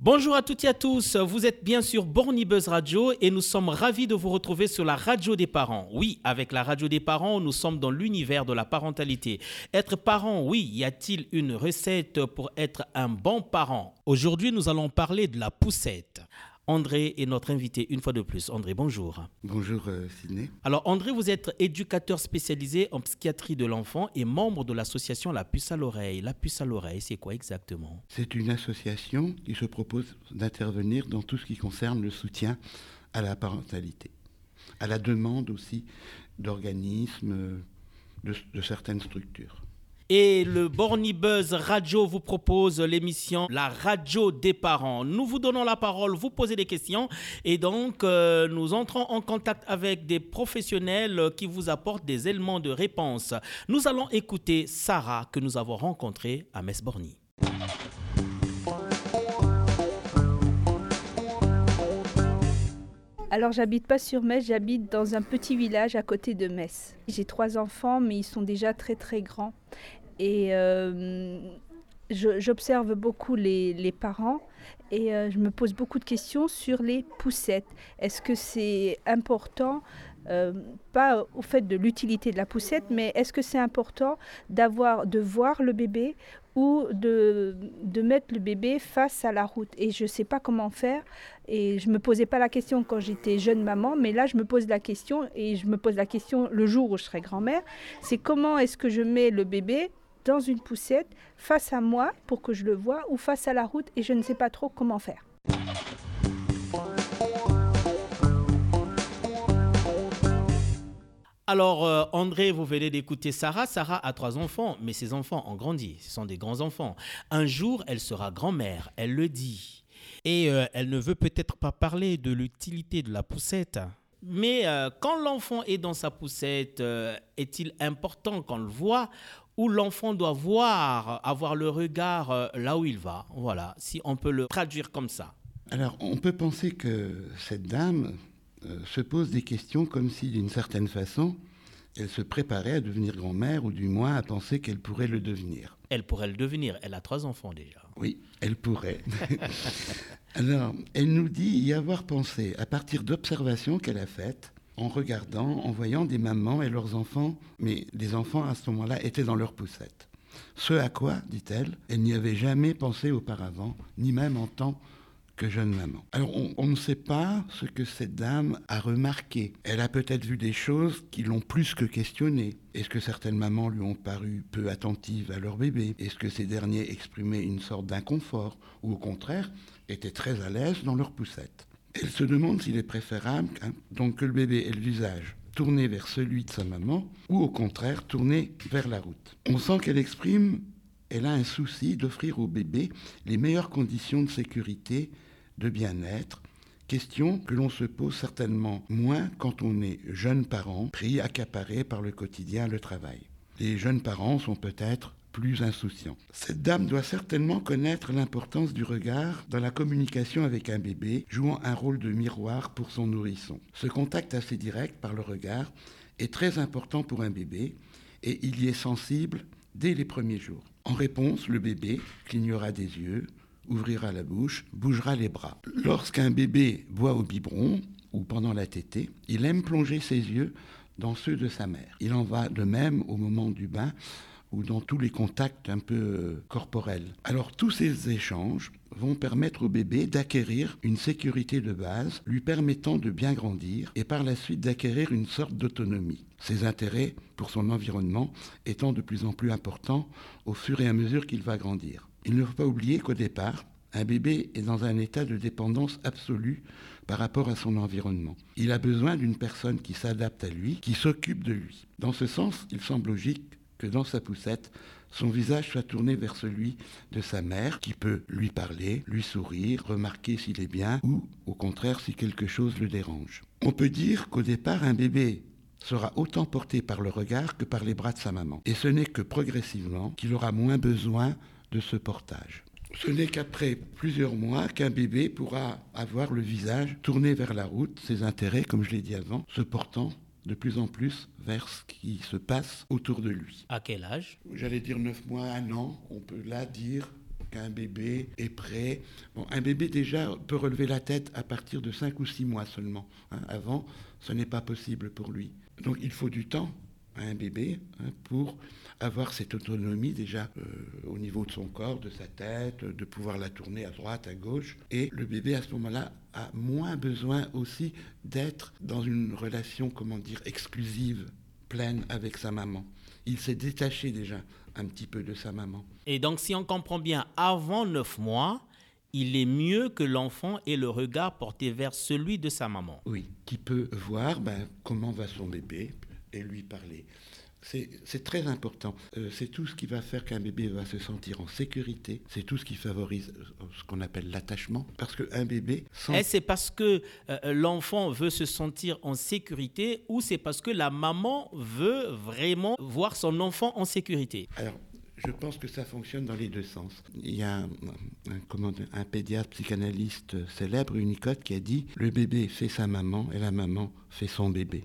Bonjour à toutes et à tous, vous êtes bien sur Borny Buzz Radio et nous sommes ravis de vous retrouver sur la radio des parents. Oui, avec la radio des parents, nous sommes dans l'univers de la parentalité. Être parent, oui, y a-t-il une recette pour être un bon parent? Aujourd'hui, nous allons parler de la poussette. André est notre invité une fois de plus. André, bonjour. Bonjour euh, Sidney. Alors André, vous êtes éducateur spécialisé en psychiatrie de l'enfant et membre de l'association La Puce à l'oreille. La Puce à l'oreille, c'est quoi exactement? C'est une association qui se propose d'intervenir dans tout ce qui concerne le soutien à la parentalité, à la demande aussi d'organismes, de, de certaines structures. Et le Borny Buzz Radio vous propose l'émission La radio des parents. Nous vous donnons la parole, vous posez des questions et donc euh, nous entrons en contact avec des professionnels qui vous apportent des éléments de réponse. Nous allons écouter Sarah que nous avons rencontrée à Metz Alors j'habite pas sur Metz, j'habite dans un petit village à côté de Metz. J'ai trois enfants mais ils sont déjà très très grands. Et euh, j'observe beaucoup les, les parents et euh, je me pose beaucoup de questions sur les poussettes. Est-ce que c'est important, euh, pas au fait de l'utilité de la poussette, mais est-ce que c'est important d'avoir, de voir le bébé ou de, mettre le bébé face à la route Et je ne sais pas comment faire. Et je me posais pas la question quand j'étais jeune maman, mais là je me pose la question et je me pose la question le jour où je serai grand-mère. C'est comment est-ce que je mets le bébé dans une poussette face à moi pour que je le vois ou face à la route et je ne sais pas trop comment faire. Alors euh, André, vous venez d'écouter Sarah. Sarah a trois enfants, mais ses enfants ont grandi. Ce sont des grands enfants. Un jour, elle sera grand-mère. Elle le dit. Et euh, elle ne veut peut-être pas parler de l'utilité de la poussette. Mais euh, quand l'enfant est dans sa poussette, est-il important qu'on le voit ou l'enfant doit voir, avoir le regard là où il va? Voilà, si on peut le traduire comme ça. Alors on peut penser que cette dame se pose des questions comme si d'une certaine façon elle se préparait à devenir grand-mère ou du moins à penser qu'elle pourrait le devenir. Elle pourrait le devenir. Elle a trois enfants déjà. Oui, elle pourrait. Alors, elle nous dit y avoir pensé à partir d'observations qu'elle a faites en regardant, en voyant des mamans et leurs enfants, mais les enfants à ce moment-là étaient dans leur poussette. Ce à quoi, dit-elle, elle n'y avait jamais pensé auparavant, ni même en tant que jeune maman. Alors on, ne sait pas ce que cette dame a remarqué. Elle a peut-être vu des choses qui l'ont plus que questionné. Est-ce que certaines mamans lui ont paru peu attentives à leur bébé? Est-ce que ces derniers exprimaient une sorte d'inconfort? Ou au contraire, étaient très à l'aise dans leur poussette? Elle se demande s'il est préférable hein, donc que le bébé ait le visage tourné vers celui de sa maman ou au contraire tourné vers la route. On sent qu'elle exprime, elle a un souci d'offrir au bébé les meilleures conditions de sécurité de bien-être, question que l'on se pose certainement moins quand on est jeune parent, pris, accaparé par le quotidien, le travail. Les jeunes parents sont peut-être plus insouciants. Cette dame doit certainement connaître l'importance du regard dans la communication avec un bébé, jouant un rôle de miroir pour son nourrisson. Ce contact assez direct par le regard est très important pour un bébé et il y est sensible dès les premiers jours. En réponse, le bébé clignera des yeux, ouvrira la bouche, bougera les bras. Lorsqu'un bébé boit au biberon ou pendant la tétée, il aime plonger ses yeux dans ceux de sa mère. Il en va de même au moment du bain ou dans tous les contacts un peu euh, corporels. Alors tous ces échanges vont permettre au bébé d'acquérir une sécurité de base, lui permettant de bien grandir et par la suite d'acquérir une sorte d'autonomie. Ses intérêts pour son environnement étant de plus en plus importants au fur et à mesure qu'il va grandir. Il ne faut pas oublier qu'au départ, un bébé est dans un état de dépendance absolue par rapport à son environnement. Il a besoin d'une personne qui s'adapte à lui, qui s'occupe de lui. Dans ce sens, il semble logique que dans sa poussette, son visage soit tourné vers celui de sa mère, qui peut lui parler, lui sourire, remarquer s'il est bien, ou au contraire si quelque chose le dérange. On peut dire qu'au départ, un bébé sera autant porté par le regard que par les bras de sa maman. Et ce n'est que progressivement qu'il aura moins besoin de ce portage. Ce n'est qu'après plusieurs mois qu'un bébé pourra avoir le visage tourné vers la route, ses intérêts, comme je l'ai dit avant, se portant de plus en plus vers ce qui se passe autour de lui. À quel âge? J'allais dire 9 mois, un an, on peut là dire qu'un bébé est prêt. Bon, un bébé déjà peut relever la tête à partir de 5 ou 6 mois seulement. hein. Avant, ce n'est pas possible pour lui. Donc il faut du temps à un bébé hein, pour avoir cette autonomie déjà euh, au niveau de son corps, de sa tête, de pouvoir la tourner à droite, à gauche. Et le bébé à ce moment-là a moins besoin aussi d'être dans une relation, comment dire, exclusive, pleine avec sa maman. Il s'est détaché déjà un petit peu de sa maman. Et donc, si on comprend bien, avant 9 mois, il est mieux que l'enfant ait le regard porté vers celui de sa maman. Oui, qui peut voir ben, comment va son bébé et lui parler. C'est très important. Euh, c'est tout ce qui va faire qu'un bébé va se sentir en sécurité. C'est tout ce qui favorise euh, ce qu'on appelle l'attachement. Parce qu'un bébé, sans... Est-ce c'est parce que euh, l'enfant veut se sentir en sécurité ou c'est parce que la maman veut vraiment voir son enfant en sécurité? Alors, je pense que ça fonctionne dans les deux sens. Il y a un, un- comment dire, un pédiatre psychanalyste célèbre, Unicote, qui a dit Le bébé fait sa maman et la maman fait son bébé.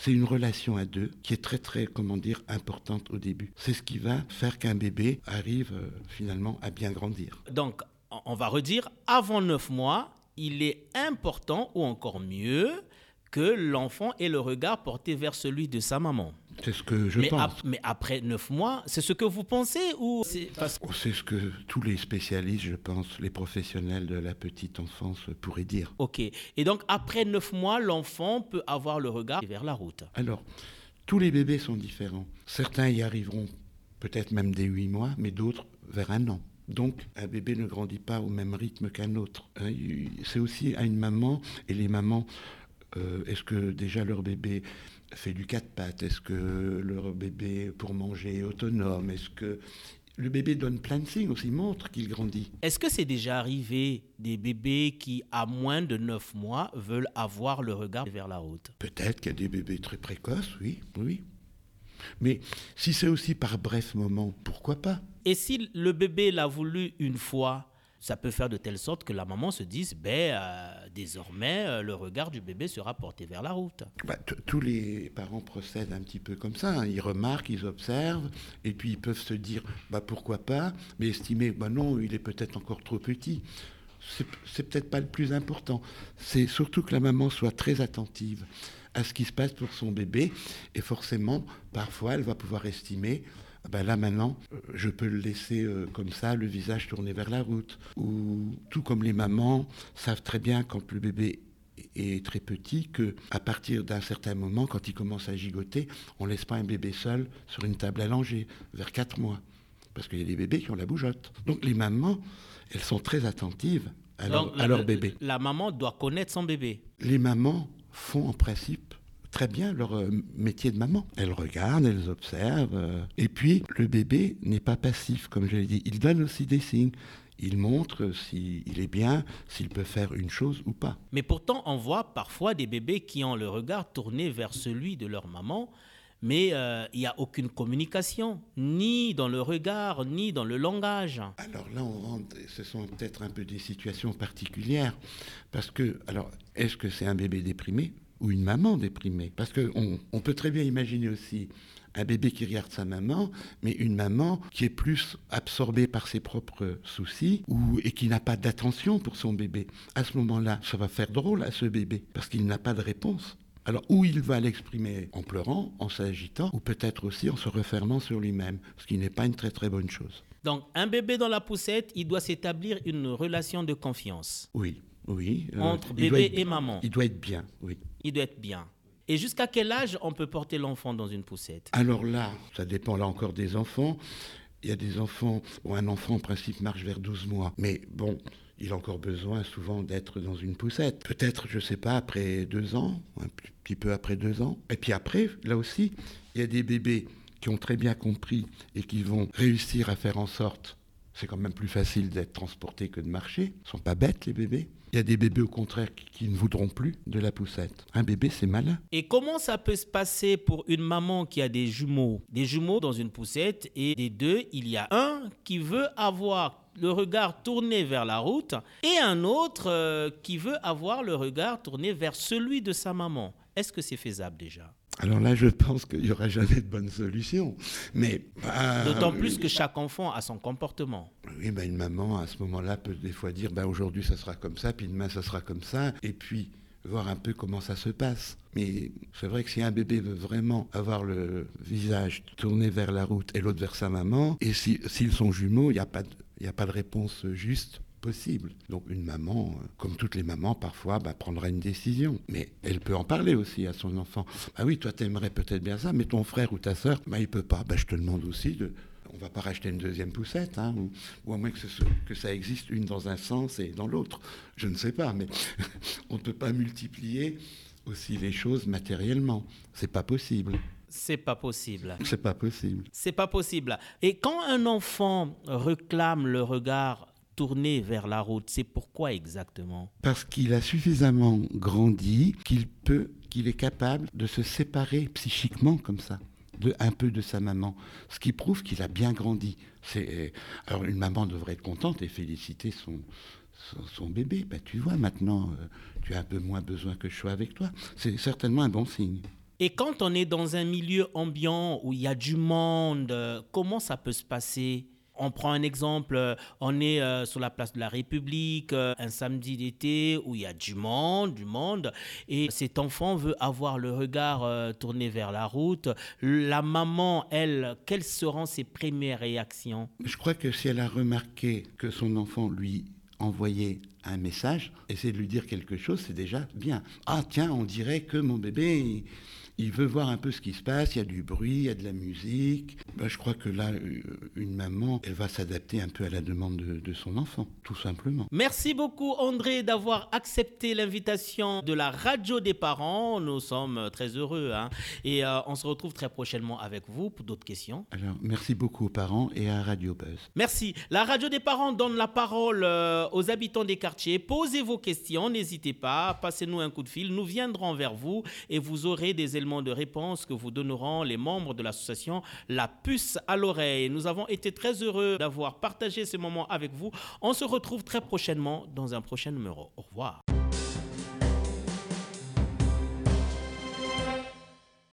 C'est une relation à deux qui est très, très, comment dire, importante au début. C'est ce qui va faire qu'un bébé arrive euh, finalement à bien grandir. Donc, on- va redire, avant 9 mois, il est important ou encore mieux que l'enfant ait le regard porté vers celui de sa maman. C'est ce que je mais, pense. ap- mais après 9 mois, c'est ce que vous pensez ou c'est parce Oh, C'est ce que tous les spécialistes, je pense, les professionnels de la petite enfance pourraient dire. Ok. Et donc, après 9 mois, l'enfant peut avoir le regard vers la route. Alors, tous les bébés sont différents. Certains y arriveront peut-être même dès 8 mois, mais d'autres vers un an. Donc, un bébé ne grandit pas au même rythme qu'un autre. hein. C'est aussi à une maman, et les mamans, euh, est-ce que déjà leur bébé fait du quatre pattes? Est-ce que leur bébé, pour manger, est autonome? Est-ce que le bébé donne plein de signes aussi, montre qu'il grandit. Est-ce que c'est déjà arrivé des bébés qui, à moins de 9 mois, veulent avoir le regard vers la route Peut-être qu'il y a des bébés très précoces, oui, oui. Mais si c'est aussi par bref moment, pourquoi pas? Et si le bébé l'a voulu une fois, ça peut faire de telle sorte que la maman se dise, ben, euh, désormais, euh, le regard du bébé sera porté vers la route. Bah, tous les parents procèdent un petit peu comme ça. hein. Ils remarquent, ils observent, et puis ils peuvent se dire bah, pourquoi pas, mais estimer bah non, il est peut-être encore trop petit. C'est peut-être pas le plus important. C'est surtout que la maman soit très attentive à ce qui se passe pour son bébé, et forcément, parfois, elle va pouvoir estimer. Ah ben là maintenant, euh, je peux le laisser euh, comme ça, le visage tourné vers la route. Ou tout comme les mamans savent très bien quand le bébé est très petit que à partir d'un certain moment, quand il commence à gigoter, on laisse pas un bébé seul sur une table allongée vers 4 mois. Parce qu'il y a des bébés qui ont la bougeotte. Donc les mamans, elles sont très attentives à leur, Donc, à la- leur bébé. La maman doit connaître son bébé. Les mamans font en principe très bien leur euh, métier de maman. Elles regardent, elles observent. euh, et puis le bébé n'est pas passif, comme je l'ai dit. Il donne aussi des signes. Il montre s'il est bien, s'il peut faire une chose ou pas. Mais pourtant, on voit parfois des bébés qui ont le regard tourné vers celui de leur maman, mais euh, il n'y a aucune communication, ni dans le regard, ni dans le langage. Alors là, on rentre, ce sont peut-être un peu des situations particulières, parce que, alors, est-ce que c'est un bébé déprimé? Ou une maman déprimée Parce qu'on on peut très bien imaginer aussi un bébé qui regarde sa maman, mais une maman qui est plus absorbée par ses propres soucis ou, et qui n'a pas d'attention pour son bébé. À ce moment-là, ça va faire drôle à ce bébé, parce qu'il n'a pas de réponse. Alors, ou il va l'exprimer en pleurant, en s'agitant, ou peut-être aussi en se refermant sur lui-même, ce qui n'est pas une très très bonne chose. Donc, un bébé dans la poussette, il doit s'établir une relation de confiance Oui, oui. euh, entre bébé être- et maman. Il doit être bien, oui. Il doit être bien. Et jusqu'à quel âge on peut porter l'enfant dans une poussette? Alors là, ça dépend là encore des enfants. Il y a des enfants, bon, un enfant en principe marche vers 12 mois, mais bon, il a encore besoin souvent d'être dans une poussette. Peut-être, je ne sais pas, après deux ans, un petit peu après deux ans. Et puis après, là aussi, il y a des bébés qui ont très bien compris et qui vont réussir à faire en sorte, c'est quand même plus facile d'être transporté que de marcher. Ils sont pas bêtes les bébés? Il y a des bébés au contraire qui- ne voudront plus de la poussette. Un bébé, c'est malin. Et comment ça peut se passer pour une maman qui a des jumeaux? Des jumeaux dans une poussette et des deux, il y a un qui veut avoir le regard tourné vers la route et un autre euh, qui veut avoir le regard tourné vers celui de sa maman. Est-ce que c'est faisable déjà? Alors là, je pense qu'il n'y aura jamais de bonne solution. Mais bah, D'autant plus que chaque enfant a son comportement. Oui, bah, une maman, à ce moment-là, peut des fois dire bah, aujourd'hui, ça sera comme ça, puis demain, ça sera comme ça. Et puis, voir un peu comment ça se passe. Mais c'est vrai que si un bébé veut vraiment avoir le visage tourné vers la route et l'autre vers sa maman, et s'ils sont jumeaux, il n'y a, pas de, a pas de réponse juste possible. Donc une maman, euh, comme toutes les mamans, parfois bah, prendra une décision. Mais elle peut en parler aussi à son enfant. Ah oui, toi t'aimerais peut-être bien ça, mais ton frère ou ta soeur, bah, il peut pas. Bah, je te demande aussi de... On va pas racheter une deuxième poussette, hein, ou, ou, à moins que, que, ça existe une dans un sens et dans l'autre. Je ne sais pas, mais on ne peut pas multiplier aussi les choses matériellement. C'est pas possible. C'est pas possible. C'est pas possible. C'est pas possible. Et quand un enfant réclame le regard tourner vers la route. C'est pourquoi exactement Parce qu'il a suffisamment grandi qu'il peut, qu'il est capable de se séparer psychiquement comme ça. De, un peu de sa maman, ce qui prouve qu'il a bien grandi. C'est, alors une maman devrait être contente et féliciter son, son, bébé. Ben, tu vois, maintenant, euh, tu as un peu moins besoin que je sois avec toi. C'est certainement un bon signe. Et quand on est dans un milieu ambiant où il y a du monde, euh, comment ça peut se passer? On prend un exemple, euh, on est euh, sur la place de la République euh, un samedi d'été où il y a du monde, du monde, et cet enfant veut avoir le regard tourné vers la route. La maman, elle, quelles seront ses premières réactions? Je crois que si elle a remarqué que son enfant lui envoyait un message, essayer de lui dire quelque chose, c'est déjà bien. Ah tiens, on dirait que mon bébé veut voir un peu ce qui se passe, il y a du bruit, il y a de la musique. Ben, je crois que là, euh, une maman, elle va s'adapter un peu à la demande de, son enfant, tout simplement. Merci beaucoup André d'avoir accepté l'invitation de la radio des parents. Nous sommes très heureux hein. et euh, on se retrouve très prochainement avec vous pour d'autres questions. Alors, merci beaucoup aux parents et à Radio Buzz. Merci. La radio des parents donne la parole euh, aux habitants des quartiers. Posez vos questions, n'hésitez pas, passez-nous un coup de fil. Nous viendrons vers vous et vous aurez des éléments de réponse que vous donneront les membres de l'association La Puce à l'oreille. Nous avons été très heureux d'avoir partagé ce moment avec vous. On se retrouve très prochainement dans un prochain numéro. Au revoir.